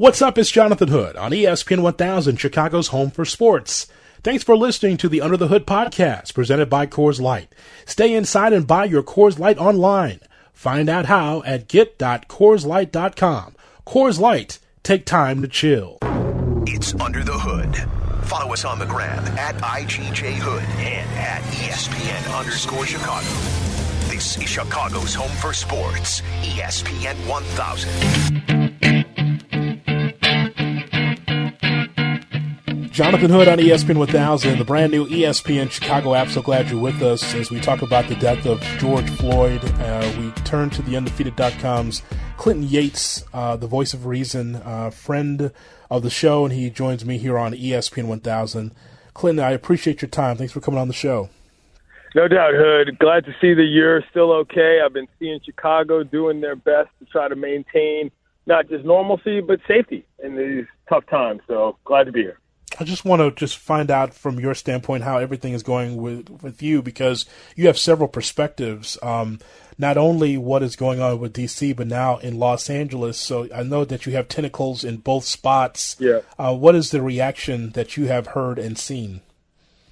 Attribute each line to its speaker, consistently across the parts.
Speaker 1: What's up? It's Jonathan Hood on ESPN 1000, Chicago's home for sports. Thanks for listening to the Under the Hood podcast presented by Coors Light. Stay inside and buy your Coors Light online. Find out how at get.coorslight.com. Coors Light, take time to chill.
Speaker 2: It's Under the Hood. Follow us on the gram at IGJ Hood and at ESPN underscore Chicago. This is Chicago's home for sports, ESPN 1000.
Speaker 1: Jonathan Hood on ESPN 1000, the brand new ESPN Chicago app. So glad you're with us as we talk about the death of George Floyd. Uh, we turn to the undefeated.com's Clinton Yates, uh, the voice of reason, uh, friend of the show, and he joins me here on ESPN 1000. Clinton, I appreciate your time. Thanks for coming on the show.
Speaker 3: No doubt, Hood. Glad to see that you're still okay. I've been seeing Chicago doing their best to try to maintain not just normalcy, but safety in these tough times. So glad to be here.
Speaker 1: I just want to just find out from your standpoint how everything is going with with you because you have several perspectives. Um, not only what is going on with DC, but now in Los Angeles. So I know that you have tentacles in both spots.
Speaker 3: Yeah.
Speaker 1: Uh, what is the reaction that you have heard and seen?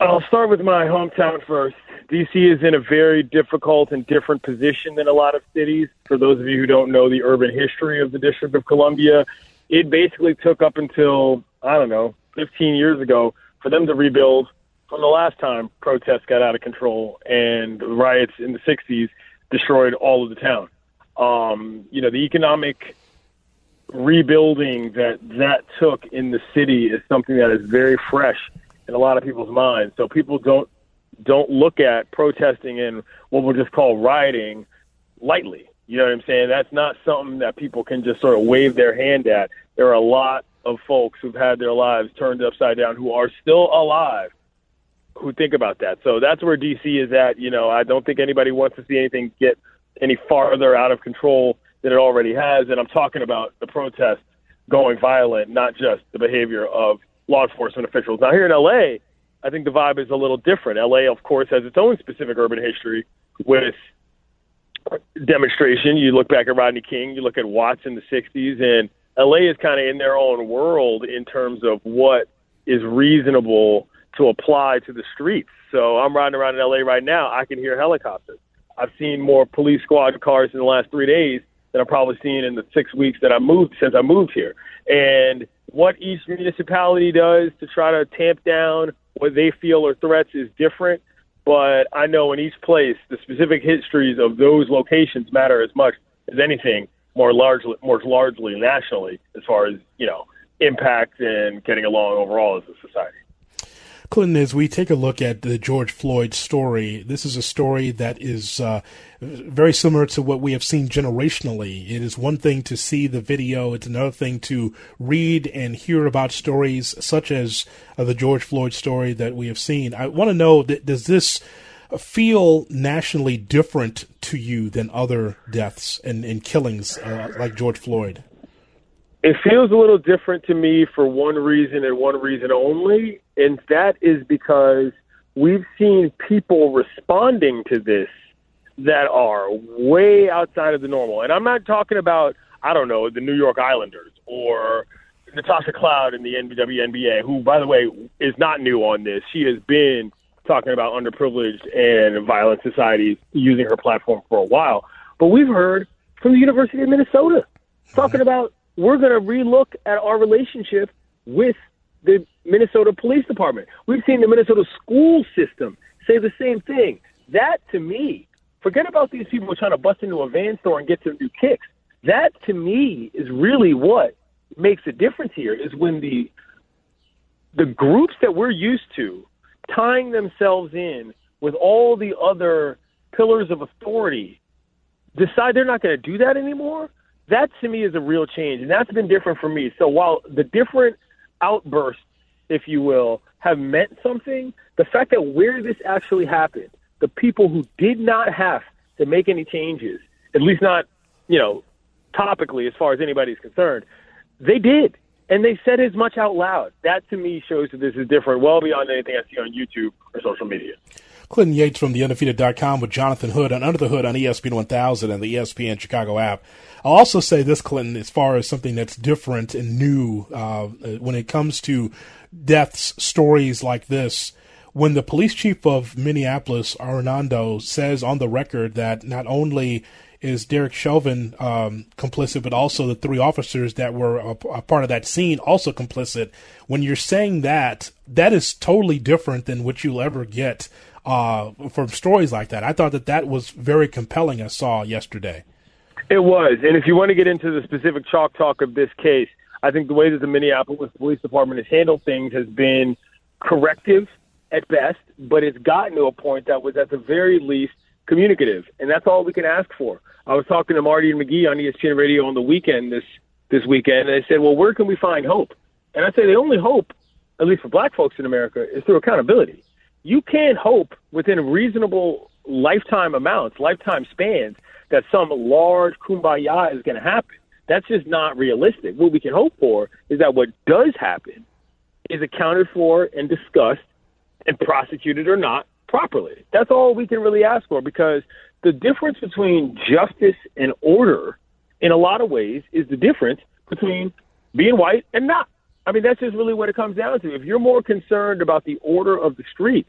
Speaker 3: I'll start with my hometown first. DC is in a very difficult and different position than a lot of cities. For those of you who don't know the urban history of the District of Columbia, it basically took up until, I don't know, 15 years ago for them to rebuild from the last time protests got out of control and riots in the 60s destroyed all of the town. Um, you know, the economic rebuilding that that took in the city is something that is very fresh in a lot of people's minds. So people don't don't look at protesting and what we'll just call rioting lightly. You know what I'm saying? That's not something that people can just sort of wave their hand at. There are a lot of folks who've had their lives turned upside down who are still alive who think about that. So that's where DC is at. You know, I don't think anybody wants to see anything get any farther out of control than it already has. And I'm talking about the protests going violent, not just the behavior of law enforcement officials. Now, here in LA, I think the vibe is a little different. LA, of course, has its own specific urban history with demonstration. You look back at Rodney King, you look at Watts in the 60s, and LA is kind of in their own world in terms of what is reasonable to apply to the streets. So I'm riding around in LA right now. I can hear helicopters. I've seen more police squad cars in the last three days than I've probably seen in the six weeks that I moved since I moved here. And what each municipality does to try to tamp down what they feel are threats is different. But I know in each place, the specific histories of those locations matter as much as anything more largely, more largely nationally, as far as you know, impact and getting along overall as a society.
Speaker 1: Clinton, as we take a look at the George Floyd story, this is a story that is uh, very similar to what we have seen generationally. It is one thing to see the video, it's another thing to read and hear about stories such as uh, the George Floyd story that we have seen. I want to know does this feel nationally different to you than other deaths and, and killings uh, like George Floyd?
Speaker 3: It feels a little different to me for one reason and one reason only, and that is because we've seen people responding to this that are way outside of the normal. And I'm not talking about, I don't know, the New York Islanders or Natasha Cloud in the WNBA, who, by the way, is not new on this. She has been talking about underprivileged and violent societies using her platform for a while. But we've heard from the University of Minnesota talking mm-hmm. about we're going to relook at our relationship with the Minnesota Police Department. We've seen the Minnesota school system say the same thing. That to me, forget about these people trying to bust into a van store and get some new kicks. That to me is really what makes a difference here is when the the groups that we're used to tying themselves in with all the other pillars of authority decide they're not going to do that anymore, that to me is a real change. And that's been different for me. So while the different outbursts, if you will, have meant something, the fact that where this actually happened, the people who did not have to make any changes, at least not, you know, topically as far as anybody's concerned, they did and they said as much out loud. That to me shows that this is different, well beyond anything I see on YouTube or social media.
Speaker 1: Clinton Yates from the undefeated.com with Jonathan Hood on Under the Hood on ESPN 1000 and the ESPN Chicago app. I'll also say this, Clinton, as far as something that's different and new uh, when it comes to deaths, stories like this. When the police chief of Minneapolis, Arradondo, says on the record that not only is Derek Chauvin um, complicit, but also the three officers that were a, a, part of that scene also complicit. When you're saying that, that is totally different than what you'll ever get uh, from stories like that. I thought that that was very compelling. I saw yesterday.
Speaker 3: It was, and if you want to get into the specific chalk talk of this case, I think the way that the Minneapolis Police Department has handled things has been corrective at best, but it's gotten to a point that was at the very least communicative, and that's all we can ask for. I was talking to Marty and McGee on ESPN Radio on the weekend this this weekend, and they said, "Well, where can we find hope?" And I say the only hope, at least for Black folks in America, is through accountability. You can't hope within reasonable lifetime amounts, lifetime spans, that some large kumbaya is going to happen. That's just not realistic. What we can hope for is that what does happen is accounted for and discussed and prosecuted or not properly. That's all we can really ask for because the difference between justice and order, in a lot of ways, is the difference between being white and not. I mean, that's just really what it comes down to. If you're more concerned about the order of the streets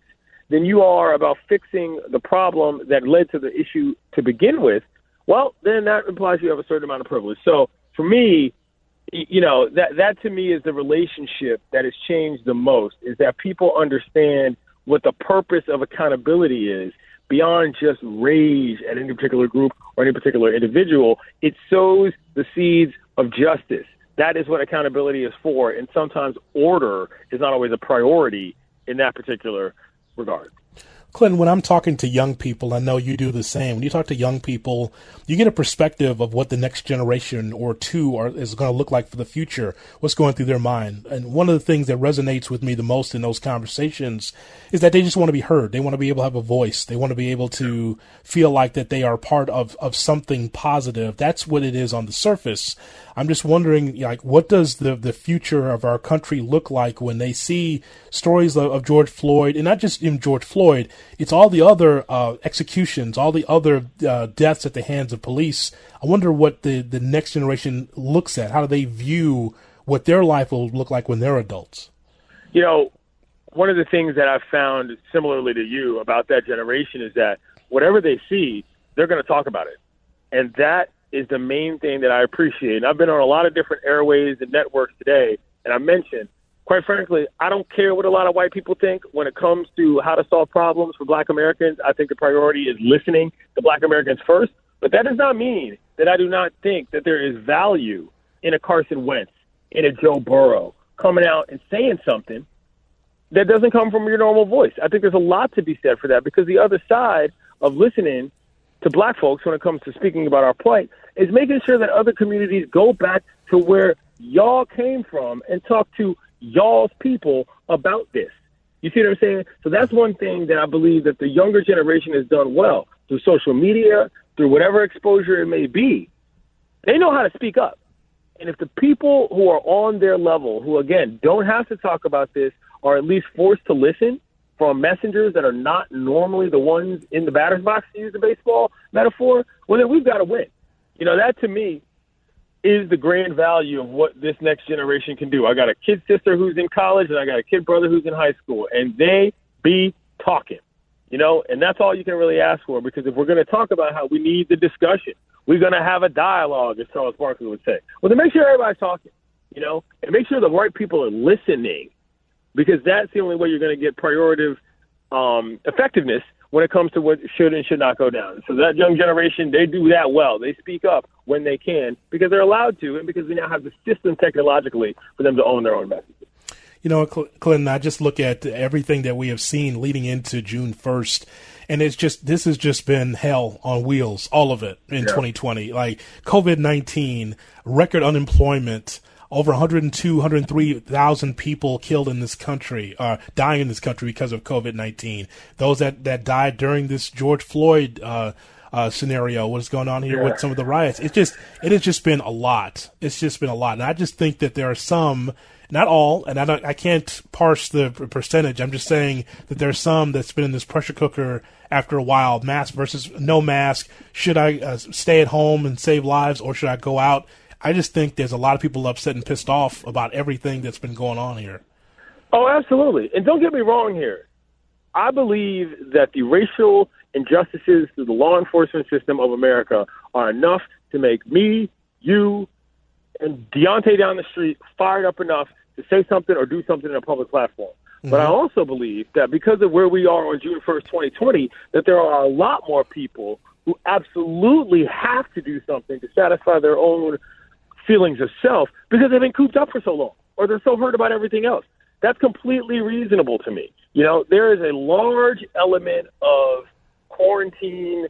Speaker 3: than you are about fixing the problem that led to the issue to begin with, well, then that implies you have a certain amount of privilege. So for me, you know, that that to me is the relationship that has changed the most is that people understand what the purpose of accountability is beyond just rage at any particular group or any particular individual. It sows the seeds of justice. That is what accountability is for. And sometimes order is not always a priority in that particular regard.
Speaker 1: Clinton, when I'm talking to young people, I know you do the same. When you talk to young people, you get a perspective of what the next generation or two are, is going to look like for the future, what's going through their mind. And one of the things that resonates with me the most in those conversations is that they just want to be heard. They want to be able to have a voice. They want to be able to feel like that they are part of, of something positive. That's what it is on the surface. I'm just wondering, like, what does the, the future of our country look like when they see stories of, of George Floyd, and not just in George Floyd, it's all the other uh, executions, all the other uh, deaths at the hands of police. I wonder what the, the next generation looks at. How do they view what their life will look like when they're adults?
Speaker 3: You know, one of the things that I've found similarly to you about that generation is that whatever they see, they're going to talk about it. And that is the main thing that I appreciate. And I've been on a lot of different airways and networks today, and I mentioned, quite frankly, I don't care what a lot of white people think when it comes to how to solve problems for black Americans. I think the priority is listening to black Americans first. But that does not mean that I do not think that there is value in a Carson Wentz, in a Joe Burrow coming out and saying something that doesn't come from your normal voice. I think there's a lot to be said for that because the other side of listening to black folks when it comes to speaking about our plight is making sure that other communities go back to where y'all came from and talk to y'all's people about this. You see what I'm saying? So that's one thing that I believe that the younger generation has done well through social media, through whatever exposure it may be. They know how to speak up. And if the people who are on their level, who again don't have to talk about this, are at least forced to listen, from messengers that are not normally the ones in the batter's box to use the baseball metaphor, well, then we've got to win. You know, that to me is the grand value of what this next generation can do. I got a kid sister who's in college and I got a kid brother who's in high school, and they be talking. You know, and that's all you can really ask for because if we're going to talk about how we need the discussion, we're going to have a dialogue, as Charles Barkley would say. Well, then make sure everybody's talking, you know, and make sure the right people are listening because that's the only way you're going to get prioritative um, effectiveness when it comes to what should and should not go down. So that young generation, they do that well. They speak up when they can because they're allowed to, and because we now have the system technologically for them to own their own messages.
Speaker 1: You know, Clinton, I just look at everything that we have seen leading into June 1st, and it's just, this has just been hell on wheels, all of it in yeah. 2020. Like COVID 19, record unemployment, over 102, 103,000 people killed in this country, uh, dying in this country because of COVID 19. Those that, that died during this George Floyd uh, uh, scenario, what's going on here yeah. with some of the riots. It's just it has just been a lot. It's just been a lot, and I just think that there are some, not all, and I don't, I can't parse the percentage. I'm just saying that there's some that's been in this pressure cooker after a while. Mask versus no mask. Should I uh, stay at home and save lives, or should I go out? I just think there's a lot of people upset and pissed off about everything that's been going on here.
Speaker 3: Oh, absolutely. And don't get me wrong here. I believe that the racial injustices through the law enforcement system of America are enough to make me, you, and Deontay down the street fired up enough to say something or do something in a public platform. Mm-hmm. But I also believe that because of where we are on June 1st, 2020, that there are a lot more people who absolutely have to do something to satisfy their own feelings of self because they've been cooped up for so long or they're so hurt about everything else. That's completely reasonable to me. You know, there is a large element of quarantine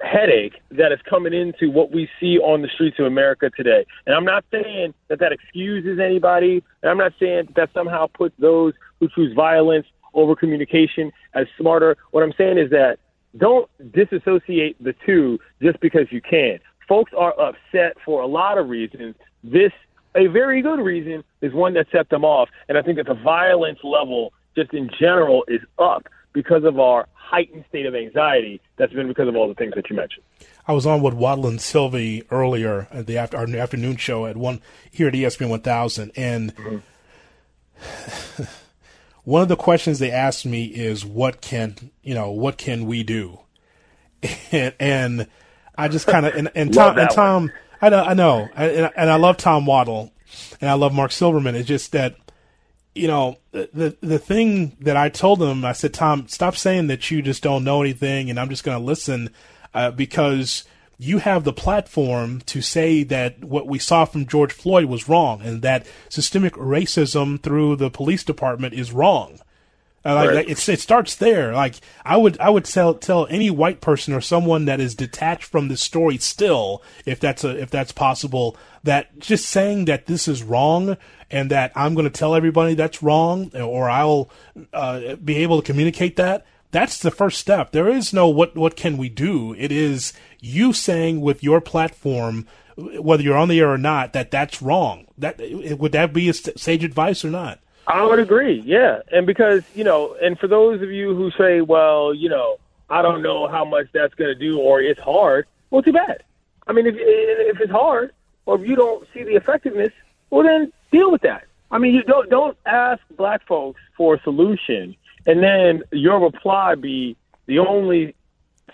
Speaker 3: headache that is coming into what we see on the streets of America today. And I'm not saying that that excuses anybody. And I'm not saying that, that somehow puts those who choose violence over communication as smarter. What I'm saying is that don't disassociate the two just because you can. Folks are upset for a lot of reasons. This a very good reason is one that set them off. And I think that the violence level, just in general, is up because of our heightened state of anxiety that's been because of all the things that you mentioned.
Speaker 1: I was on with Waddle and Silvy earlier at the after, our afternoon show at one here at ESPN 1000, and mm-hmm. one of the questions they asked me is, "What can you know? What can we do?" And, and I just kind of and, and Tom and Tom. One I know, I know, and, and I love Tom Waddle, and I love Marc Silverman. It's just that, you know, the the thing that I told them, I said, Tom, stop saying that you just don't know anything, and I'm just going to listen, uh, because you have the platform to say that what we saw from George Floyd was wrong, and that systemic racism through the police department is wrong. Uh, like, right. like it starts there. Like I would I would tell tell any white person or someone that is detached from this story still, if that's a if that's possible, that just saying that this is wrong and that I'm going to tell everybody that's wrong, or I'll uh, be able to communicate that. That's the first step. There is no what what can we do. It is you saying with your platform, whether you're on the air or not, that that's wrong. That would that be a sage advice or not?
Speaker 3: I would agree, yeah. And because, you know, and for those of you who say, well, you know, I don't know how much that's going to do or it's hard, well, too bad. I mean, if, if it's hard or if you don't see the effectiveness, well, then deal with that. I mean, you don't, don't ask black folks for a solution and then your reply be the only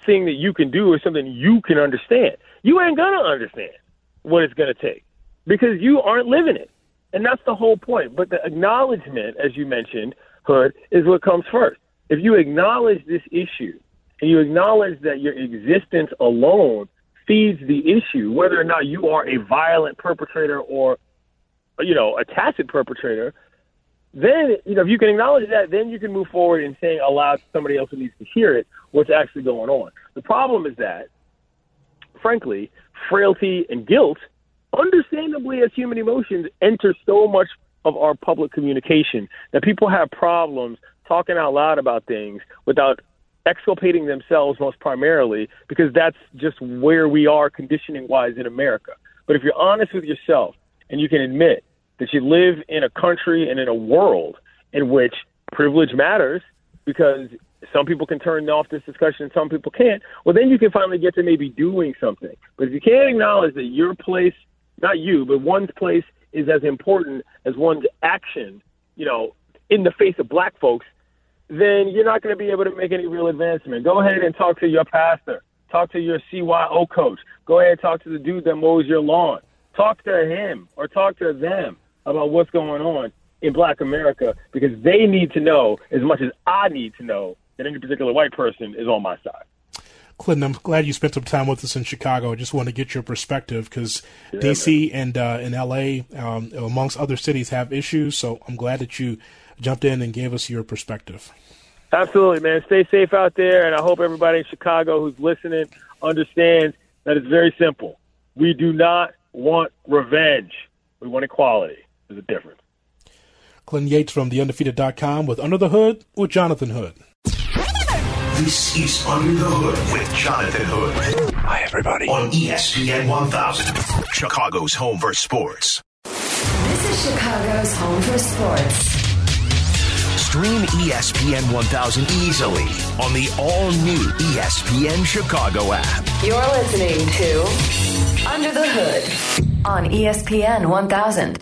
Speaker 3: thing that you can do is something you can understand. You ain't going to understand what it's going to take because you aren't living it. And that's the whole point. But the acknowledgement, as you mentioned, Hood, is what comes first. If you acknowledge this issue and you acknowledge that your existence alone feeds the issue, whether or not you are a violent perpetrator or, you know, a tacit perpetrator, then, you know, if you can acknowledge that, then you can move forward and saying aloud to somebody else who needs to hear it what's actually going on. The problem is that, frankly, frailty and guilt – understandably, as human emotions enter so much of our public communication that people have problems talking out loud about things without exculpating themselves most primarily because that's just where we are conditioning wise in America. But if you're honest with yourself and you can admit that you live in a country and in a world in which privilege matters because some people can turn off this discussion and some people can't, well, then you can finally get to maybe doing something. But if you can't acknowledge that your place not you, but one's place is as important as one's action, you know, in the face of black folks, then you're not going to be able to make any real advancement. Go ahead and talk to your pastor. Talk to your CYO coach. Go ahead and talk to the dude that mows your lawn. Talk to him or talk to them about what's going on in black America because they need to know as much as I need to know that any particular white person is on my side.
Speaker 1: Clinton, I'm glad you spent some time with us in Chicago. I just want to get your perspective because yeah, DC man. and uh, in LA, um, amongst other cities, have issues. So I'm glad that you jumped in and gave us your perspective.
Speaker 3: Absolutely, man. Stay safe out there, and I hope everybody in Chicago who's listening understands that it's very simple. We do not want revenge. We want equality. There's a difference.
Speaker 1: Clinton Yates from TheUndefeated.com with Under the Hood with Jonathan Hood.
Speaker 2: This is Under the Hood with Jonathan Hood.
Speaker 4: Hi, everybody.
Speaker 2: On ESPN 1000, Chicago's home for sports.
Speaker 5: This is Chicago's home for sports.
Speaker 2: Stream ESPN 1000 easily on the all new ESPN Chicago app.
Speaker 5: You're listening to Under the Hood on ESPN 1000.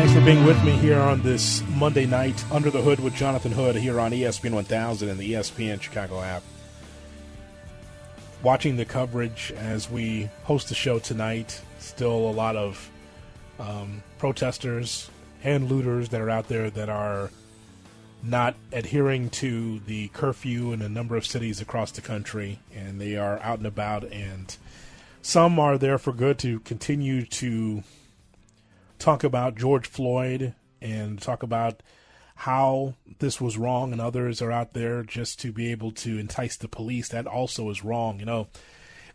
Speaker 1: Thanks for being with me here on this Monday night, Under the Hood with Jonathan Hood here on ESPN 1000 and the ESPN Chicago app. Watching the coverage as we host the show tonight, still a lot of um, protesters and looters that are out there that are not adhering to the curfew in a number of cities across the country, and they are out and about, and some are there for good to continue to talk about George Floyd and talk about how this was wrong, and others are out there just to be able to entice the police. That also is wrong. You know,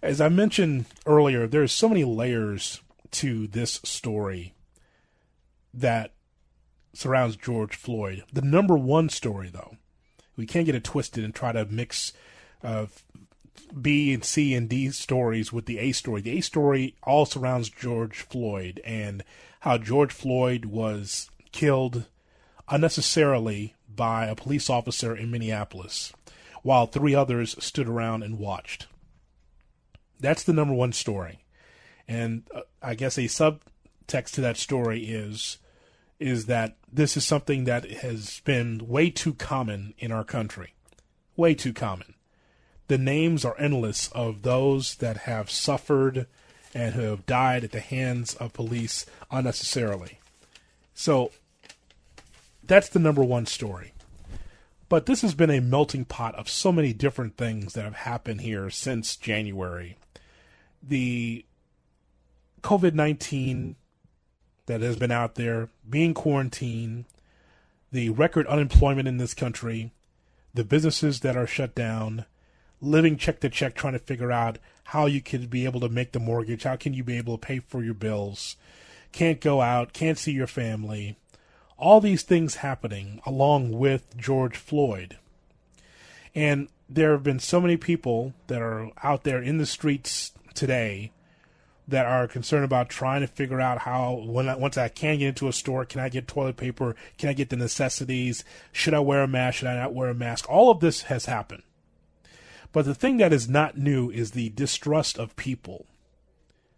Speaker 1: as I mentioned earlier, there's so many layers to this story that surrounds George Floyd. The number one story, though, we can't get it twisted and try to mix uh, B and C and D stories with the A story. The A story all surrounds George Floyd and how George Floyd was killed unnecessarily by a police officer in Minneapolis while three others stood around and watched. That's the number one story. And uh, I guess a subtext to that story is is that this is something that has been way too common in our country. Way too common. The names are endless of those that have suffered and who have died at the hands of police unnecessarily. So that's the number one story. But this has been a melting pot of so many different things that have happened here since January. The COVID 19 that has been out there, being quarantined, the record unemployment in this country, the businesses that are shut down, living check to check, trying to figure out how you can be able to make the mortgage, how can you be able to pay for your bills, can't go out, can't see your family. All these things happening along with George Floyd. And there have been so many people that are out there in the streets today that are concerned about trying to figure out how when I, once I can get into a store, can I get toilet paper? Can I get the necessities? Should I wear a mask? Should I not wear a mask? All of this has happened. But the thing that is not new is the distrust of people.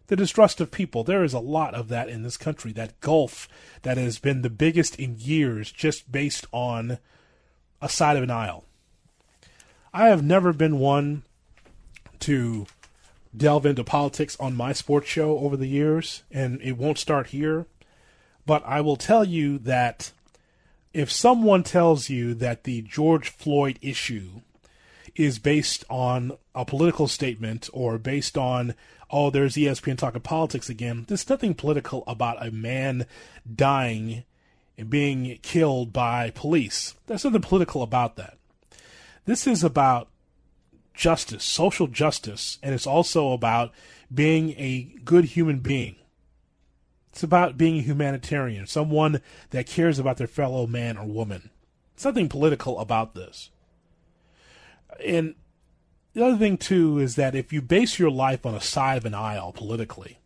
Speaker 1: The distrust of people. There is a lot of that in this country. That gulf that has been the biggest in years just based on a side of an aisle. I have never been one to delve into politics on my sports show over the years, and it won't start here. But I will tell you that if someone tells you that the George Floyd issue is based on a political statement or based on oh there's ESPN talking politics again. There's nothing political about a man dying and being killed by police. There's nothing political about that. This is about justice, social justice, and it's also about being a good human being. It's about being a humanitarian, someone that cares about their fellow man or woman. There's nothing political about this and the other thing too is that if you base your life on a side of an aisle politically,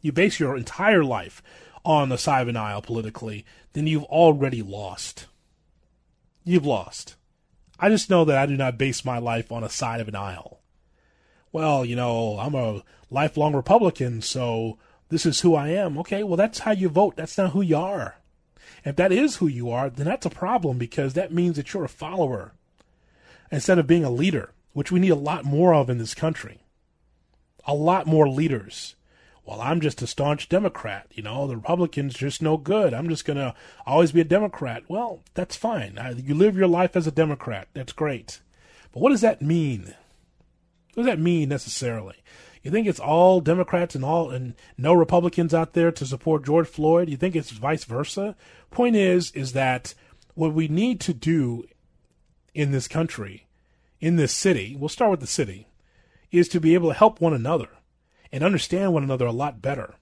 Speaker 1: you base your entire life on the side of an aisle politically, then you've already lost. You've lost. I just know that I do not base my life on a side of an aisle. Well, you know, I'm a lifelong Republican, so this is who I am. Okay, well, that's how you vote. That's not who you are. If that is who you are, then that's a problem because that means that you're a follower instead of being a leader, which we need a lot more of in this country. A lot more leaders. Well, I'm just a staunch Democrat. You know, the Republicans just no good. I'm just going to always be a Democrat. Well, that's fine. You live your life as a Democrat. That's great. But what does that mean? What does that mean necessarily? You think it's all Democrats and all and no Republicans out there to support George Floyd? You think it's vice versa? Point is, is that what we need to do in this country, in this city, we'll start with the city, is to be able to help one another and understand one another a lot better.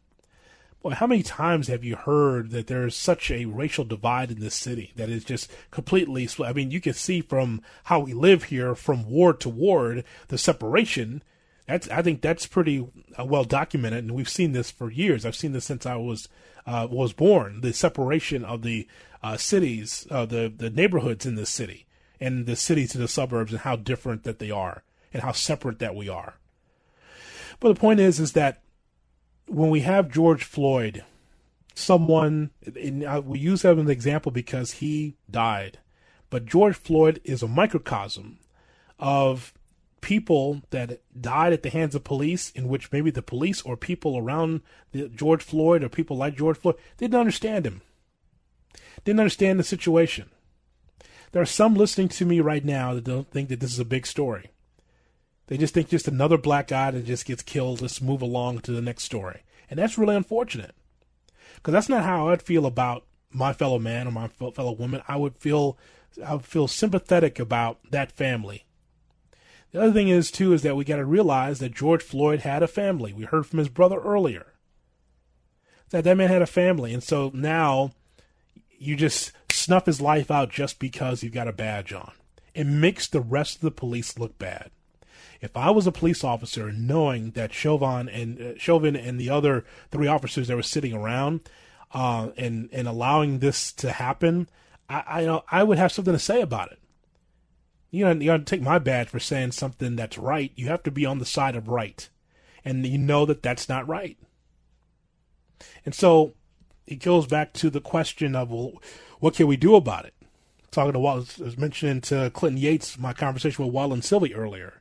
Speaker 1: Well, how many times have you heard that there is such a racial divide in this city that is just completely? I mean, you can see from how we live here, from ward to ward, the separation. That's I think that's pretty uh, well documented, and we've seen this for years. I've seen this since I was uh, was born. The separation of the uh, cities, uh, the the neighborhoods in this city, and the city to the suburbs, and how different that they are, and how separate that we are. But the point is, is that when we have George Floyd, someone, and we use him as an example because he died, but George Floyd is a microcosm of people that died at the hands of police, in which maybe the police or people around George Floyd or people like George Floyd didn't understand him, didn't understand the situation. There are some listening to me right now that don't think that this is a big story. They just think just another black guy that just gets killed. Let's move along to the next story. And that's really unfortunate. Because that's not how I'd feel about my fellow man or my fellow woman. I would feel I would feel sympathetic about that family. The other thing is too is that we got to realize that George Floyd had a family. We heard from his brother earlier that that man had a family, and so now you just snuff his life out just because you've got a badge on. It makes the rest of the police look bad. If I was a police officer, knowing that Chauvin and uh, Chauvin and the other three officers that were sitting around, uh, and and allowing this to happen, I, I I would have something to say about it. You know, you to take my badge for saying something that's right. You have to be on the side of right, and you know that that's not right. And so it goes back to the question of well, what can we do about it? Talking to I was mentioning to Clinton Yates my conversation with Walt and Silvy earlier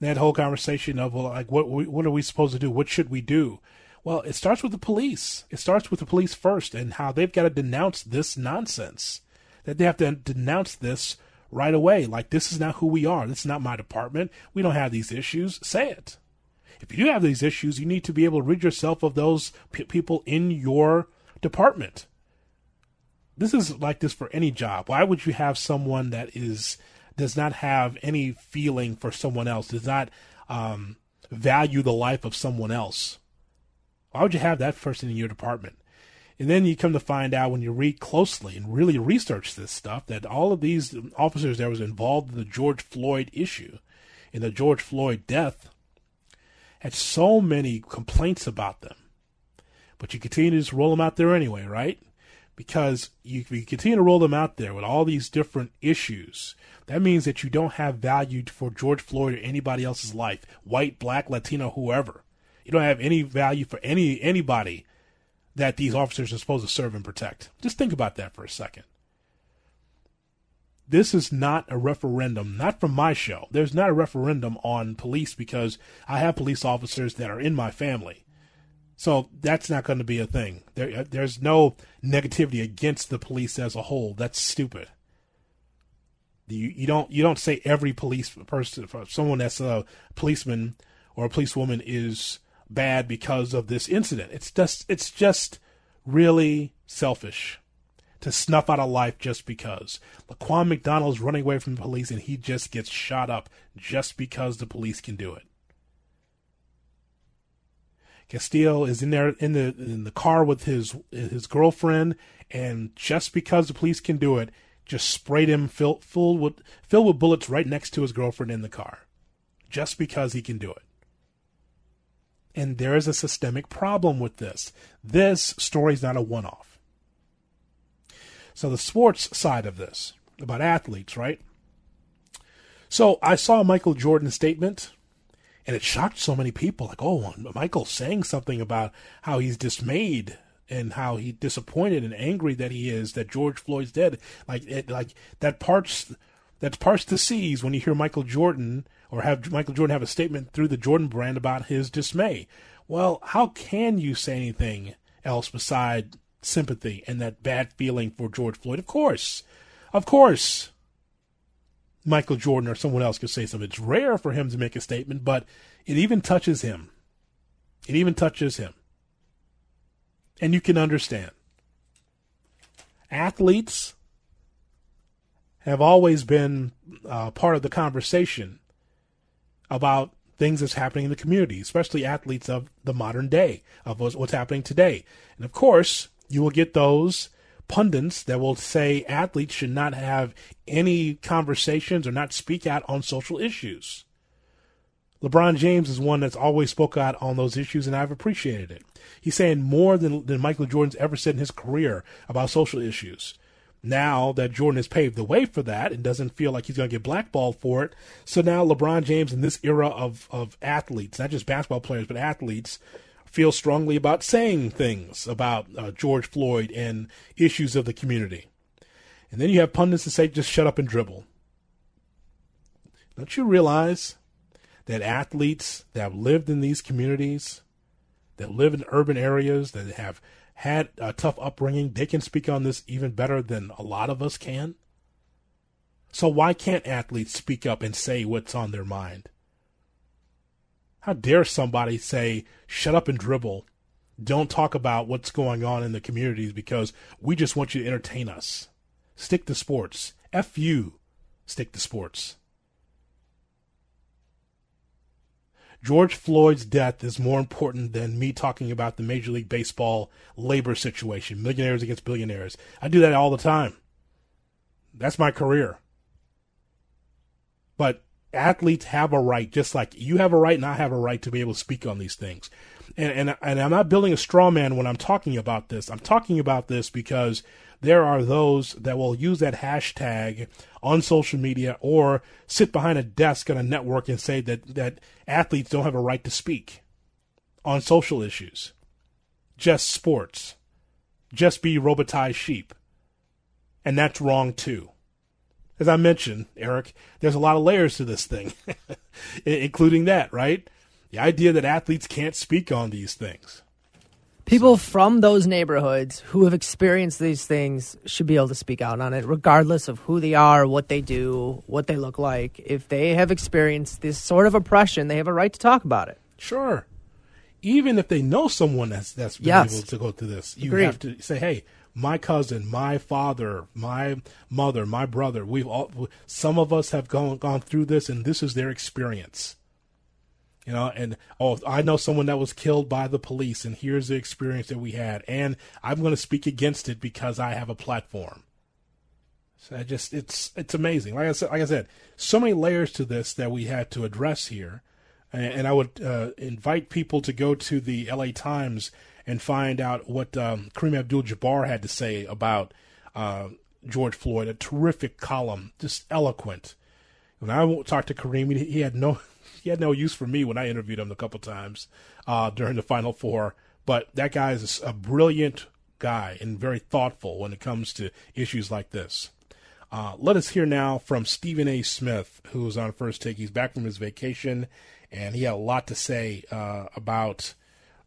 Speaker 1: that whole conversation of well, like what what are we supposed to do? What should we do? Well, it starts with the police. It starts with the police first, and how they've got to denounce this nonsense. That they have to denounce this right away. Like this is not who we are. This is not my department. We don't have these issues. Say it. If you do have these issues, you need to be able to rid yourself of those p- people in your department. This is like this for any job. Why would you have someone that is does not have any feeling for someone else, does not um, value the life of someone else. Why would you have that person in your department? And then you come to find out when you read closely and really research this stuff that all of these officers that was involved in the George Floyd issue, in the George Floyd death, had so many complaints about them. But you continue to just roll them out there anyway, right? Because you, you continue to roll them out there with all these different issues that means that you don't have value for George Floyd or anybody else's life, white, black, Latino, whoever. You don't have any value for any anybody that these officers are supposed to serve and protect. Just think about that for a second. This is not a referendum, not from my show. There's not a referendum on police because I have police officers that are in my family. So that's not going to be a thing. There, uh, there's no negativity against the police as a whole. That's stupid. You, you don't you don't say every police person, someone that's a policeman or a policewoman is bad because of this incident. It's just it's just really selfish to snuff out a life just because. Laquan McDonald's running away from the police and he just gets shot up just because the police can do it. Castillo is in there in the in the car with his his girlfriend, and just because the police can do it, just sprayed him fill, full with, filled with bullets right next to his girlfriend in the car just because he can do it. And there is a systemic problem with this. This story is not a one off. So, the sports side of this, about athletes, right? So, I saw Michael Jordan's statement, and it shocked so many people. Like, oh, Michael's saying something about how he's dismayed and how he disappointed and angry that he is that George Floyd's dead. Like it, like that parts that parts the seas when you hear Michael Jordan or have Michael Jordan have a statement through the Jordan brand about his dismay. Well, how can you say anything else beside sympathy and that bad feeling for George Floyd? Of course, of course. Michael Jordan or someone else could say something. It's rare for him to make a statement, but it even touches him. It even touches him and you can understand. Athletes have always been uh, part of the conversation about things that's happening in the community, especially athletes of the modern day, of what's happening today. And of course, you will get those pundits that will say athletes should not have any conversations or not speak out on social issues. LeBron James is one that's always spoke out on those issues, and I've appreciated it. He's saying more than, than Michael Jordan's ever said in his career about social issues. Now that Jordan has paved the way for that and doesn't feel like he's going to get blackballed for it, so now LeBron James in this era of, of athletes, not just basketball players, but athletes, feel strongly about saying things about uh, George Floyd and issues of the community. And then you have pundits that say, just shut up and dribble. Don't you realize that athletes that have lived in these communities, that live in urban areas, that have had a tough upbringing, they can speak on this even better than a lot of us can? So why can't athletes speak up and say what's on their mind? How dare somebody say, shut up and dribble? Don't talk about what's going on in the communities because we just want you to entertain us. Stick to sports. F you. Stick to sports. George Floyd's death is more important than me talking about the Major League Baseball labor situation, millionaires against billionaires. I do that all the time. That's my career. But athletes have a right, just like you have a right and I have a right to be able to speak on these things. And, and, and I'm not building a straw man when I'm talking about this. I'm talking about this because there are those that will use that hashtag on social media or sit behind a desk on a network and say that, that athletes don't have a right to speak on social issues, just sports, just be robotized sheep. And that's wrong too. As I mentioned, Eric, there's a lot of layers to this thing, including that, right? The idea that athletes can't speak on these things.
Speaker 4: People from those neighborhoods who have experienced these things should be able to speak out on it, regardless of who they are, what they do, what they look like. If they have experienced this sort of oppression, they have a right to talk about it.
Speaker 1: Sure. Even if they know someone that's that's been
Speaker 4: Yes.
Speaker 1: able to go through this, you
Speaker 4: Agreed.
Speaker 1: have to say, "Hey, my cousin, my father, my mother, my brother. We've all some of us have gone gone through this, and this is their experience." You know, and oh, I know someone that was killed by the police, and here's the experience that we had, and I'm going to speak against it because I have a platform. So I just it's it's amazing. Like I said, like I said, so many layers to this that we had to address here, and, I would uh, invite people to go to the L.A. Times and find out what um, Kareem Abdul-Jabbar had to say about uh, George Floyd. A terrific column, just eloquent. When I talked to Kareem, he, he had no he had no use for me when I interviewed him a couple times uh, during the Final Four. But that guy is a brilliant guy and very thoughtful when it comes to issues like this. Uh, let us hear now from Stephen A. Smith, who was on first take. He's back from his vacation, and he had a lot to say uh, about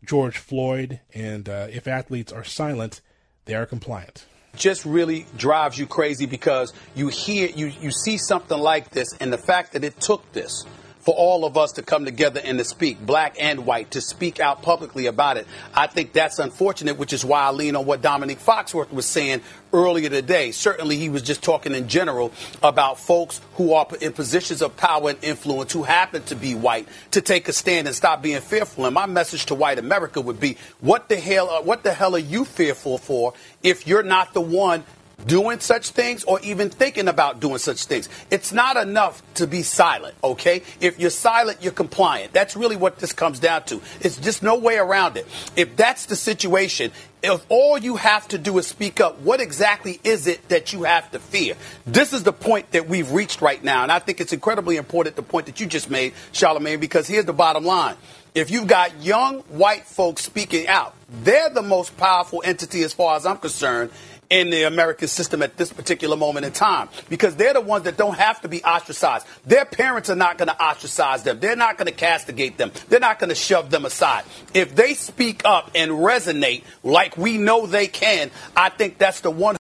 Speaker 1: George Floyd. And uh, if athletes are silent, they are compliant.
Speaker 6: just really drives you crazy because you hear you you see something like this and the fact that it took this for all of us to come together and to speak, black and white, to speak out publicly about it. I think that's unfortunate, which is why I lean on what Domonique Foxworth was saying earlier today. Certainly, he was just talking in general about folks who are in positions of power and influence who happen to be white to take a stand and stop being fearful. And my message to white America would be, what the hell, uh, what the hell are you fearful for if you're not the one doing such things or even thinking about doing such things. It's not enough to be silent, okay? If you're silent, you're compliant. That's really what this comes down to. It's just no way around it. If that's the situation, if all you have to do is speak up, what exactly is it that you have to fear? This is the point that we've reached right now, and I think it's incredibly important, the point that you just made, Charlamagne, because here's the bottom line. If you've got young white folks speaking out, they're the most powerful entity as far as I'm concerned in the American system at this particular moment in time because they're the ones that don't have to be ostracized. Their parents are not going to ostracize them. They're not going to castigate them. They're not going to shove them aside. If they speak up and resonate like we know they can, I think that's the one.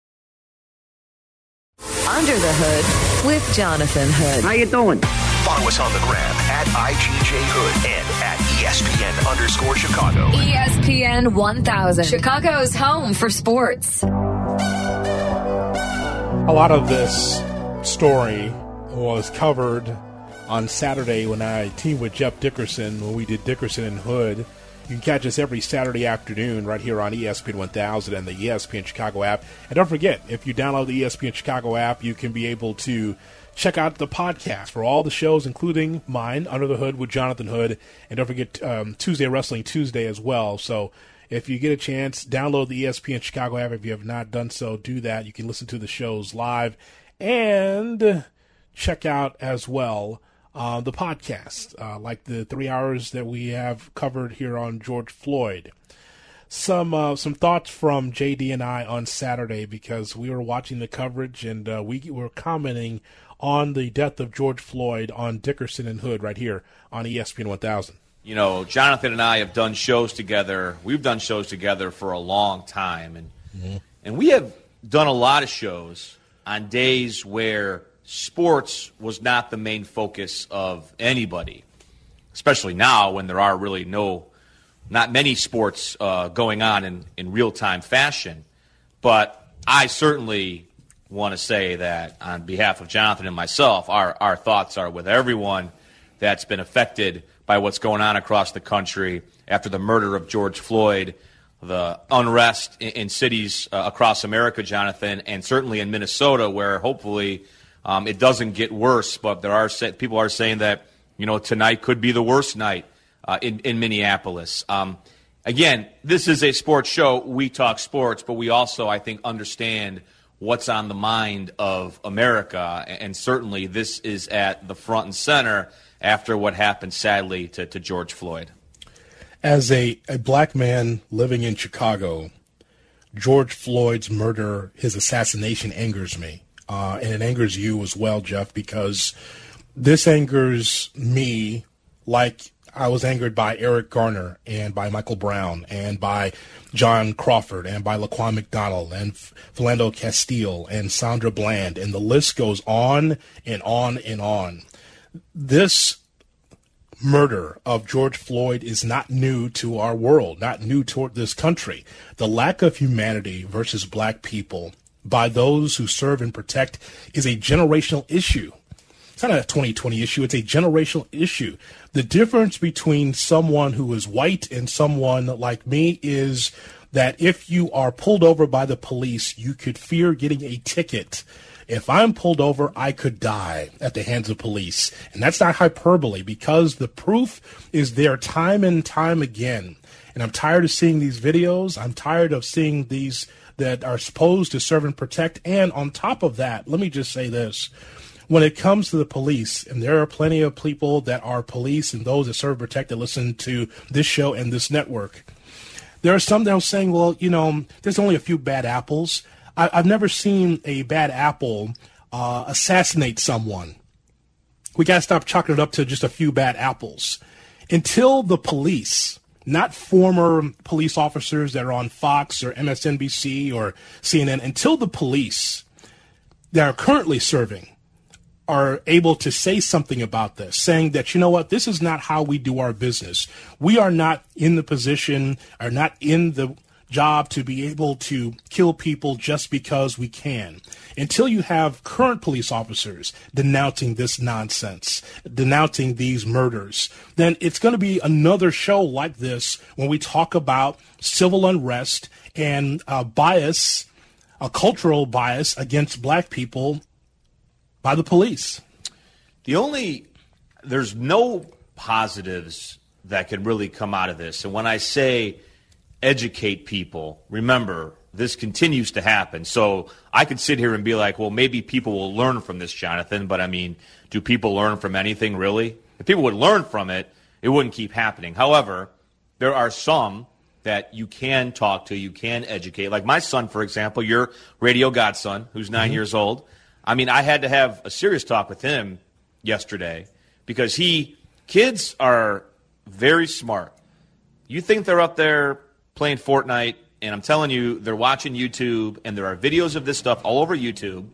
Speaker 5: Under the Hood with Jonathan Hood.
Speaker 7: How you doing?
Speaker 2: Follow us on the gram at IGJ Hood and at ESPN underscore Chicago.
Speaker 5: ESPN 1000, Chicago's home for sports.
Speaker 1: A lot of this story was covered on Saturday when I teamed with Jeff Dickerson when we did Dickerson and Hood. You can catch us every Saturday afternoon right here on ESPN 1000 and the ESPN Chicago app. And don't forget, if you download the ESPN Chicago app, you can be able to check out the podcast for all the shows, including mine, Under the Hood with Jonathan Hood. And don't forget um, Tuesday Wrestling Tuesday as well. So if you get a chance, download the ESPN Chicago app. If you have not done so, do that. You can listen to the shows live and check out as well uh, the podcast, uh, like the three hours that we have covered here on George Floyd. Some uh, some thoughts from JD and I on Saturday because we were watching the coverage and uh, we were commenting on the death of George Floyd on Dickerson and Hood right here on ESPN 1000.
Speaker 7: You know, Jonathan and I have done shows together. We've done shows together for a long time, and mm-hmm. and we have done a lot of shows on days where sports was not the main focus of anybody, especially now when there are really no, not many sports uh, going on in, in real time fashion. But I certainly want to say that on behalf of Jonathan and myself, our, our thoughts are with everyone that's been affected by what's going on across the country after the murder of George Floyd the unrest in, in cities uh, across America, Jonathan, and certainly in Minnesota, where hopefully um, it doesn't get worse. But there are people are saying that you know tonight could be the worst night uh, in in Minneapolis. Um, again, this is a sports show. We talk sports, but we also, I think, understand what's on the mind of America, and certainly this is at the front and center after what happened sadly to, to George Floyd
Speaker 1: as a, a black man living in Chicago, George Floyd's murder, his assassination angers me. Uh, and it angers you as well, Jeff, because this angers me like I was angered by Eric Garner and by Michael Brown and by John Crawford and by Laquan McDonald and Philando Castile and Sandra Bland. And the list goes on and on and on. This murder of George Floyd is not new to our world, not new to this country. The lack of humanity versus black people by those who serve and protect is a generational issue. It's not a 2020 issue, it's a generational issue. The difference between someone who is white and someone like me is that if you are pulled over by the police, you could fear getting a ticket if I'm pulled over, I could die at the hands of police. And that's not hyperbole because the proof is there time and time again. And I'm tired of seeing these videos. I'm tired of seeing these that are supposed to serve and protect. And on top of that, let me just say this. When it comes to the police, and there are plenty of people that are police and those that serve and protect that listen to this show and this network, there are some that are saying, well, you know, there's only a few bad apples. I, have never seen a bad apple uh, assassinate someone. We got to stop chalking it up to just a few bad apples. Until the police, not former police officers that are on Fox or MSNBC or CNN, until the police that are currently serving are able to say something about this, saying that, you know what, this is not how we do our business. We are not in the position, are not in the job to be able to kill people just because we can. Until you have current police officers denouncing this nonsense, denouncing these murders, then it's going to be another show like this when we talk about civil unrest and uh, bias, a cultural bias against black people by the police.
Speaker 7: The only, there's no positives that can really come out of this. And when I say, educate people. Remember, this continues to happen. So I could sit here and be like, well, maybe people will learn from this, Jonathan. But I mean, do people learn from anything really? If people would learn from it, it wouldn't keep happening. However, there are some that you can talk to, you can educate. Like my son, for example, your radio godson, who's 9 mm-hmm. years old. I mean, I had to have a serious talk with him yesterday because he, kids are very smart. You think they're up there playing Fortnite, and I'm telling you, they're watching YouTube, and there are videos of this stuff all over YouTube,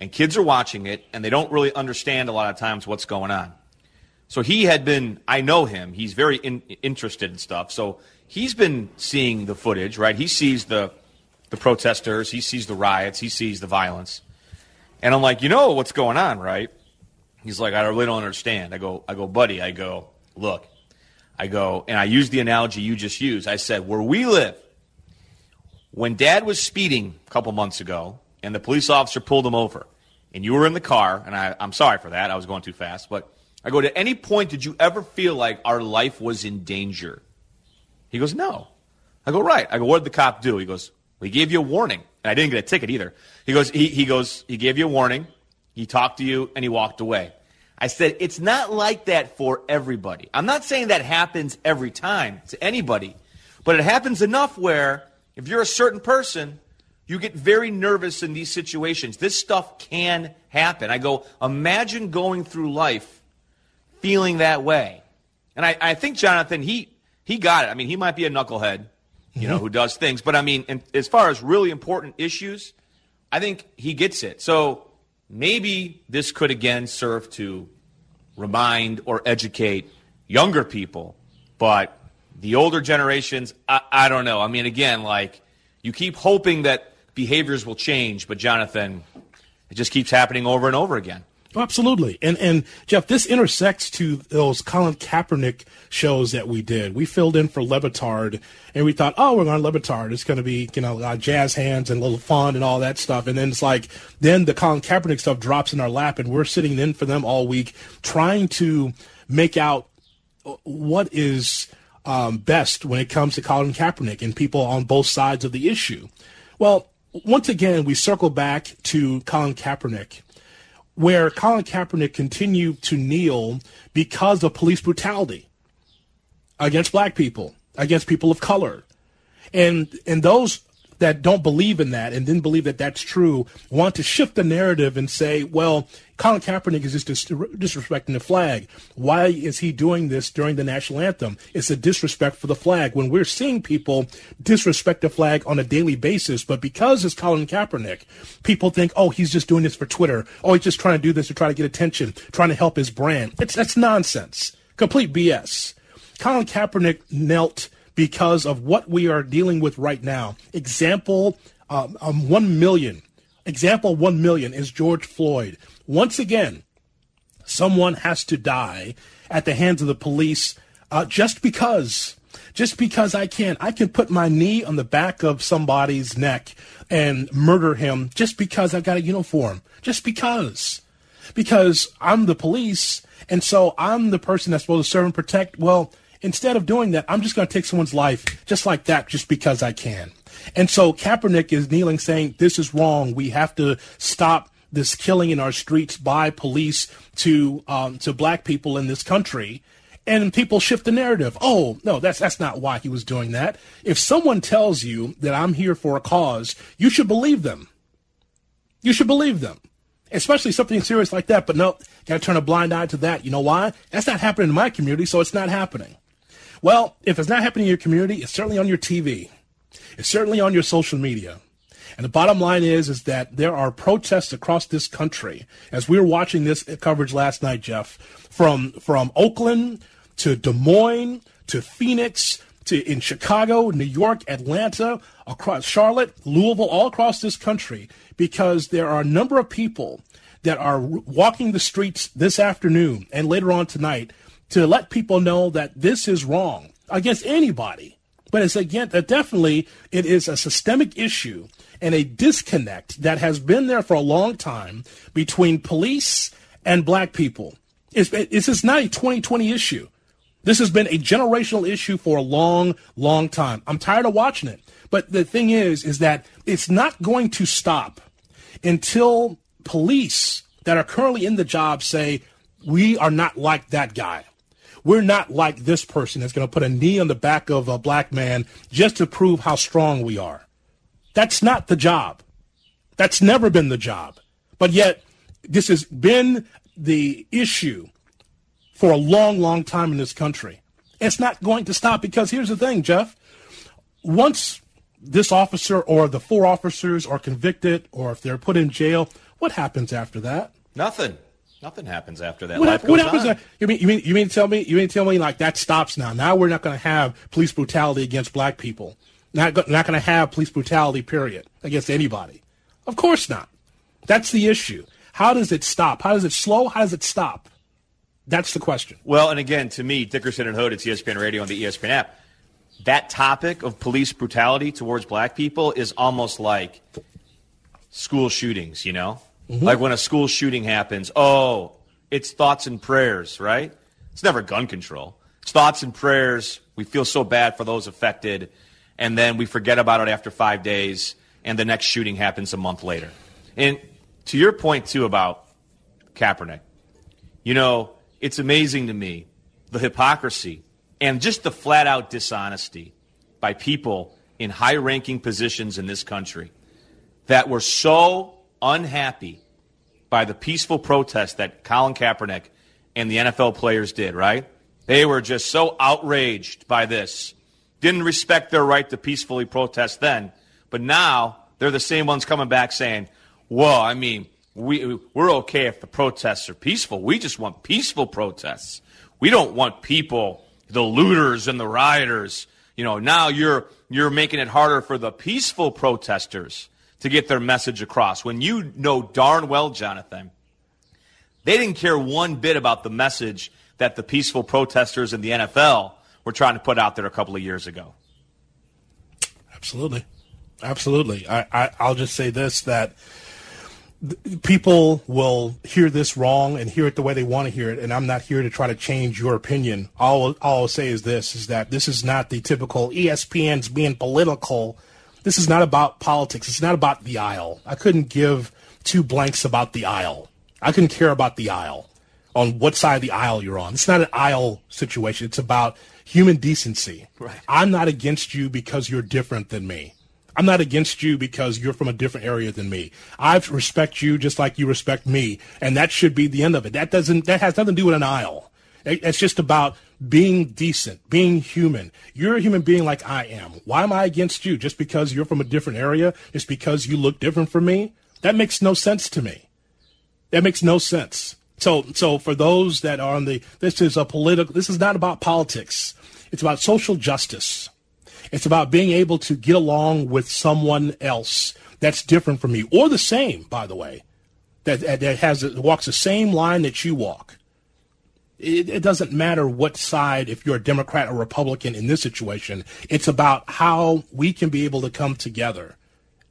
Speaker 7: and kids are watching it, and they don't really understand a lot of times what's going on. So he had been, I know him, he's very in, interested in stuff. So he's been seeing the footage, right? He sees the, the protesters, he sees the riots, he sees the violence. And I'm like, you know what's going on, right? He's like, I really don't understand. I go, I go, buddy. I go, look. I go, and I use the analogy you just used. I said, where we live, when Dad was speeding a couple months ago, and the police officer pulled him over, and you were in the car, and I, I'm sorry for that. I was going too fast, but I go, to any point did you ever feel like our life was in danger? He goes, no. I go, right. I go, what did the cop do? He goes, well, he gave you a warning. And I didn't get a ticket either. He goes, he, he goes, he gave you a warning. He talked to you and he walked away. I said, it's not like that for everybody. I'm not saying that happens every time to anybody, but it happens enough where if you're a certain person, you get very nervous in these situations. This stuff can happen. I go, imagine going through life feeling that way. And I, I think Jonathan, he, he got it. I mean, he might be a knucklehead, you know, mm-hmm. who does things. But I mean, in, as far as really important issues, I think he gets it. So maybe this could again serve to remind or educate younger people. But the older generations, I, I don't know. I mean, again, like you keep hoping that behaviors will change, but Jonathan, it just keeps happening over and over again.
Speaker 1: Absolutely. And and Jeff, this intersects to those Colin Kaepernick shows that we did. We filled in for Le Batard and we thought, oh, we're going to Le Batard. It's going to be, you know, uh, jazz hands and a little fun and all that stuff. And then it's like, then the Colin Kaepernick stuff drops in our lap and we're sitting in for them all week trying to make out what is um, best when it comes to Colin Kaepernick and people on both sides of the issue. Well, once again, we circle back to Colin Kaepernick where Colin Kaepernick continued to kneel because of police brutality against black people, against people of color. And and those that don't believe in that and didn't believe that that's true want to shift the narrative and say, well, Colin Kaepernick is just dis- disrespecting the flag. Why is he doing this during the national anthem? It's a disrespect for the flag. When we're seeing people disrespect the flag on a daily basis, but because it's Colin Kaepernick, people think, oh, he's just doing this for Twitter. Oh, he's just trying to do this to try to get attention, trying to help his brand. It's that's nonsense. Complete BS. Colin Kaepernick knelt because of what we are dealing with right now. Example um, um, 1 million. Example 1 million is George Floyd. Once again, someone has to die at the hands of the police uh, just because. Just because I can. I can put my knee on the back of somebody's neck and murder him just because I've got a uniform. Just because. Because I'm the police, and so I'm the person that's supposed to serve and protect. Well, Instead of doing that, I'm just going to take someone's life just like that, just because I can. And so Kaepernick is kneeling saying, this is wrong. We have to stop this killing in our streets by police to, um, to black people in this country. And people shift the narrative. Oh, no, that's, that's not why he was doing that. If someone tells you that I'm here for a cause, you should believe them. You should believe them especially something serious like that. But no, got to turn a blind eye to that. You know why? That's not happening in my community, so it's not happening. Well, if it's not happening in your community, it's certainly on your TV. It's certainly on your social media. And the bottom line is, is that there are protests across this country. As we were watching this coverage last night, Jeff, from from Oakland to Des Moines to Phoenix to in Chicago, New York, Atlanta, across Charlotte, Louisville, all across this country, because there are a number of people that are walking the streets this afternoon and later on tonight to let people know that this is wrong against anybody. But it's again definitely it is a systemic issue and a disconnect that has been there for a long time between police and black people. It's, it's not a 2020 issue. This has been a generational issue for a long, long time. I'm tired of watching it. But the thing is, is that it's not going to stop until police that are currently in the job say, we are not like that guy. We're not like this person that's going to put a knee on the back of a black man just to prove how strong we are. That's not the job. That's never been the job. But yet, this has been the issue for a long, long time in this country. It's not going to stop because here's the thing, Jeff. Once this officer or the four officers are convicted or if they're put in jail, what happens after that?
Speaker 7: Nothing. Nothing happens after that.
Speaker 1: What,
Speaker 7: Life
Speaker 1: what happens? You mean you mean you mean tell me you mean tell me like that stops now? Now we're not going to have police brutality against black people. Not go- not going to have police brutality. Period against anybody. Of course not. That's the issue. How does it stop? How does it slow? How does it stop? That's the question.
Speaker 7: Well, and again, to me, Dickerson and Hood, it's ESPN Radio on the ESPN app. That topic of police brutality towards black people is almost like school shootings, you know? Mm-hmm. Like when a school shooting happens, oh, it's thoughts and prayers, right? It's never gun control. It's thoughts and prayers. We feel so bad for those affected, and then we forget about it after five days, and the next shooting happens a month later. And to your point, too, about Kaepernick, you know, it's amazing to me the hypocrisy and just the flat out dishonesty by people in high ranking positions in this country that were so unhappy by the peaceful protest that Colin Kaepernick and the NFL players did, right? They were just so outraged by this. Didn't respect their right to peacefully protest then. But now they're the same ones coming back saying, well, I mean, we, we're okay if the protests are peaceful. We just want peaceful protests. We don't want people, the looters and the rioters. You know, now you're, you're making it harder for the peaceful protesters to get their message across. When you know darn well, Jonathan, they didn't care one bit about the message that the peaceful protesters in the NFL were trying to put out there a couple of years ago.
Speaker 1: Absolutely. Absolutely. I, I, I'll just say this that people will hear this wrong and hear it the way they want to hear it and i'm not here to try to change your opinion all, all i'll say is this is that this is not the typical espn's being political this is not about politics. It's not about the aisle. I couldn't give two blanks about the aisle. I couldn't care about the aisle on what side of the aisle you're on. It's not an aisle situation. It's about human decency.
Speaker 7: Right.
Speaker 1: I'm not against you because you're different than me. I'm not against you because you're from a different area than me. I respect you just like you respect me, and that should be the end of it. That doesn't that has nothing to do with an aisle. It's just about being decent, being human. You're a human being like I am. Why am I against you? Just because you're from a different area? Just because you look different from me? That makes no sense to me. That makes no sense. So, so for those that are on the, this is a political, this is not about politics. It's about social justice. It's about being able to get along with someone else that's different from you or the same, by the way, that, that has, walks the same line that you walk. It, it, doesn't matter what side, if you're a Democrat or Republican in this situation. It's about how we can be able to come together.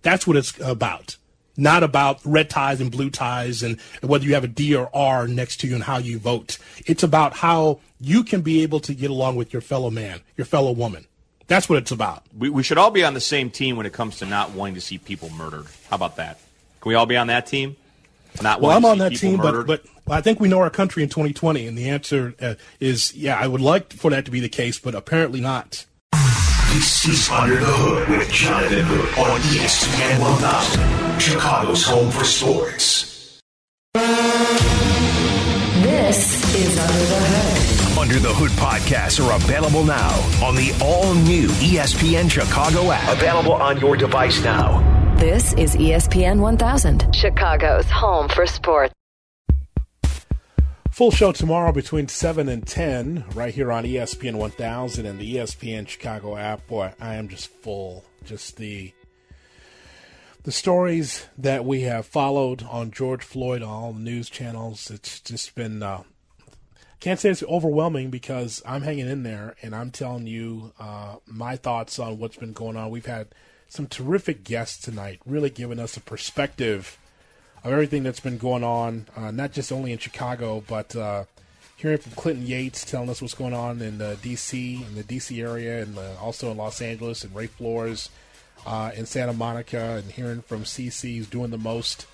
Speaker 1: That's what it's about. Not about red ties and blue ties and whether you have a D or R next to you and how you vote. It's about how you can be able to get along with your fellow man, your fellow woman. That's what it's about.
Speaker 7: We, we should all be on the same team when it comes to not wanting to see people murdered. How about that? Can we all be on that team? Not
Speaker 1: well, I'm on that team, murdered? but but I think we know our country in 2020, and the answer uh, is yeah. I would like for that to be the case, but apparently not.
Speaker 2: This is Under the Hood with Jonathan Hood on ESPN 1000, Chicago's home for sports.
Speaker 5: This is Under the Hood.
Speaker 2: Under the Hood podcasts are available now on the all new ESPN Chicago app. Available on your device now.
Speaker 5: This is ESPN 1000, Chicago's home for sports.
Speaker 1: Full show tomorrow between 7 and 10 right here on ESPN 1000 and the ESPN Chicago app. Boy, I am just full. Just the the stories that we have followed on George Floyd on all the news channels. It's just been uh, can't say it's overwhelming because I'm hanging in there and I'm telling you uh, my thoughts on what's been going on. We've had some terrific guests tonight, really giving us a perspective of everything that's been going on, uh, not just only in Chicago, but uh, hearing from Clinton Yates telling us what's going on in the D.C. in the D.C. area, and uh, also in Los Angeles, and Ray Flores uh, in Santa Monica, and hearing from CC's doing the most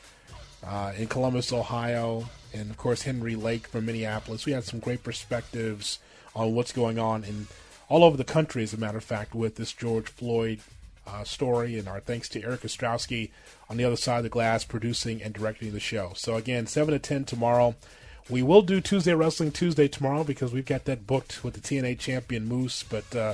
Speaker 1: uh, in Columbus, Ohio, and of course Henry Lake from Minneapolis. We had some great perspectives on what's going on in all over the country, as a matter of fact, with this George Floyd uh, story. And our thanks to Eric Ostrowski on the other side of the glass producing and directing the show. So, again, 7 to 10 tomorrow. We will do Tuesday Wrestling Tuesday tomorrow because we've got that booked with the TNA champion Moose, but uh,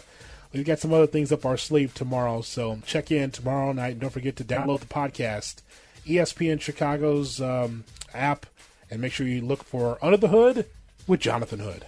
Speaker 1: we've got some other things up our sleeve tomorrow. So check in tomorrow night. And don't forget to download the podcast, ESPN Chicago's um, app, and make sure you look for Under the Hood with Jonathan Hood.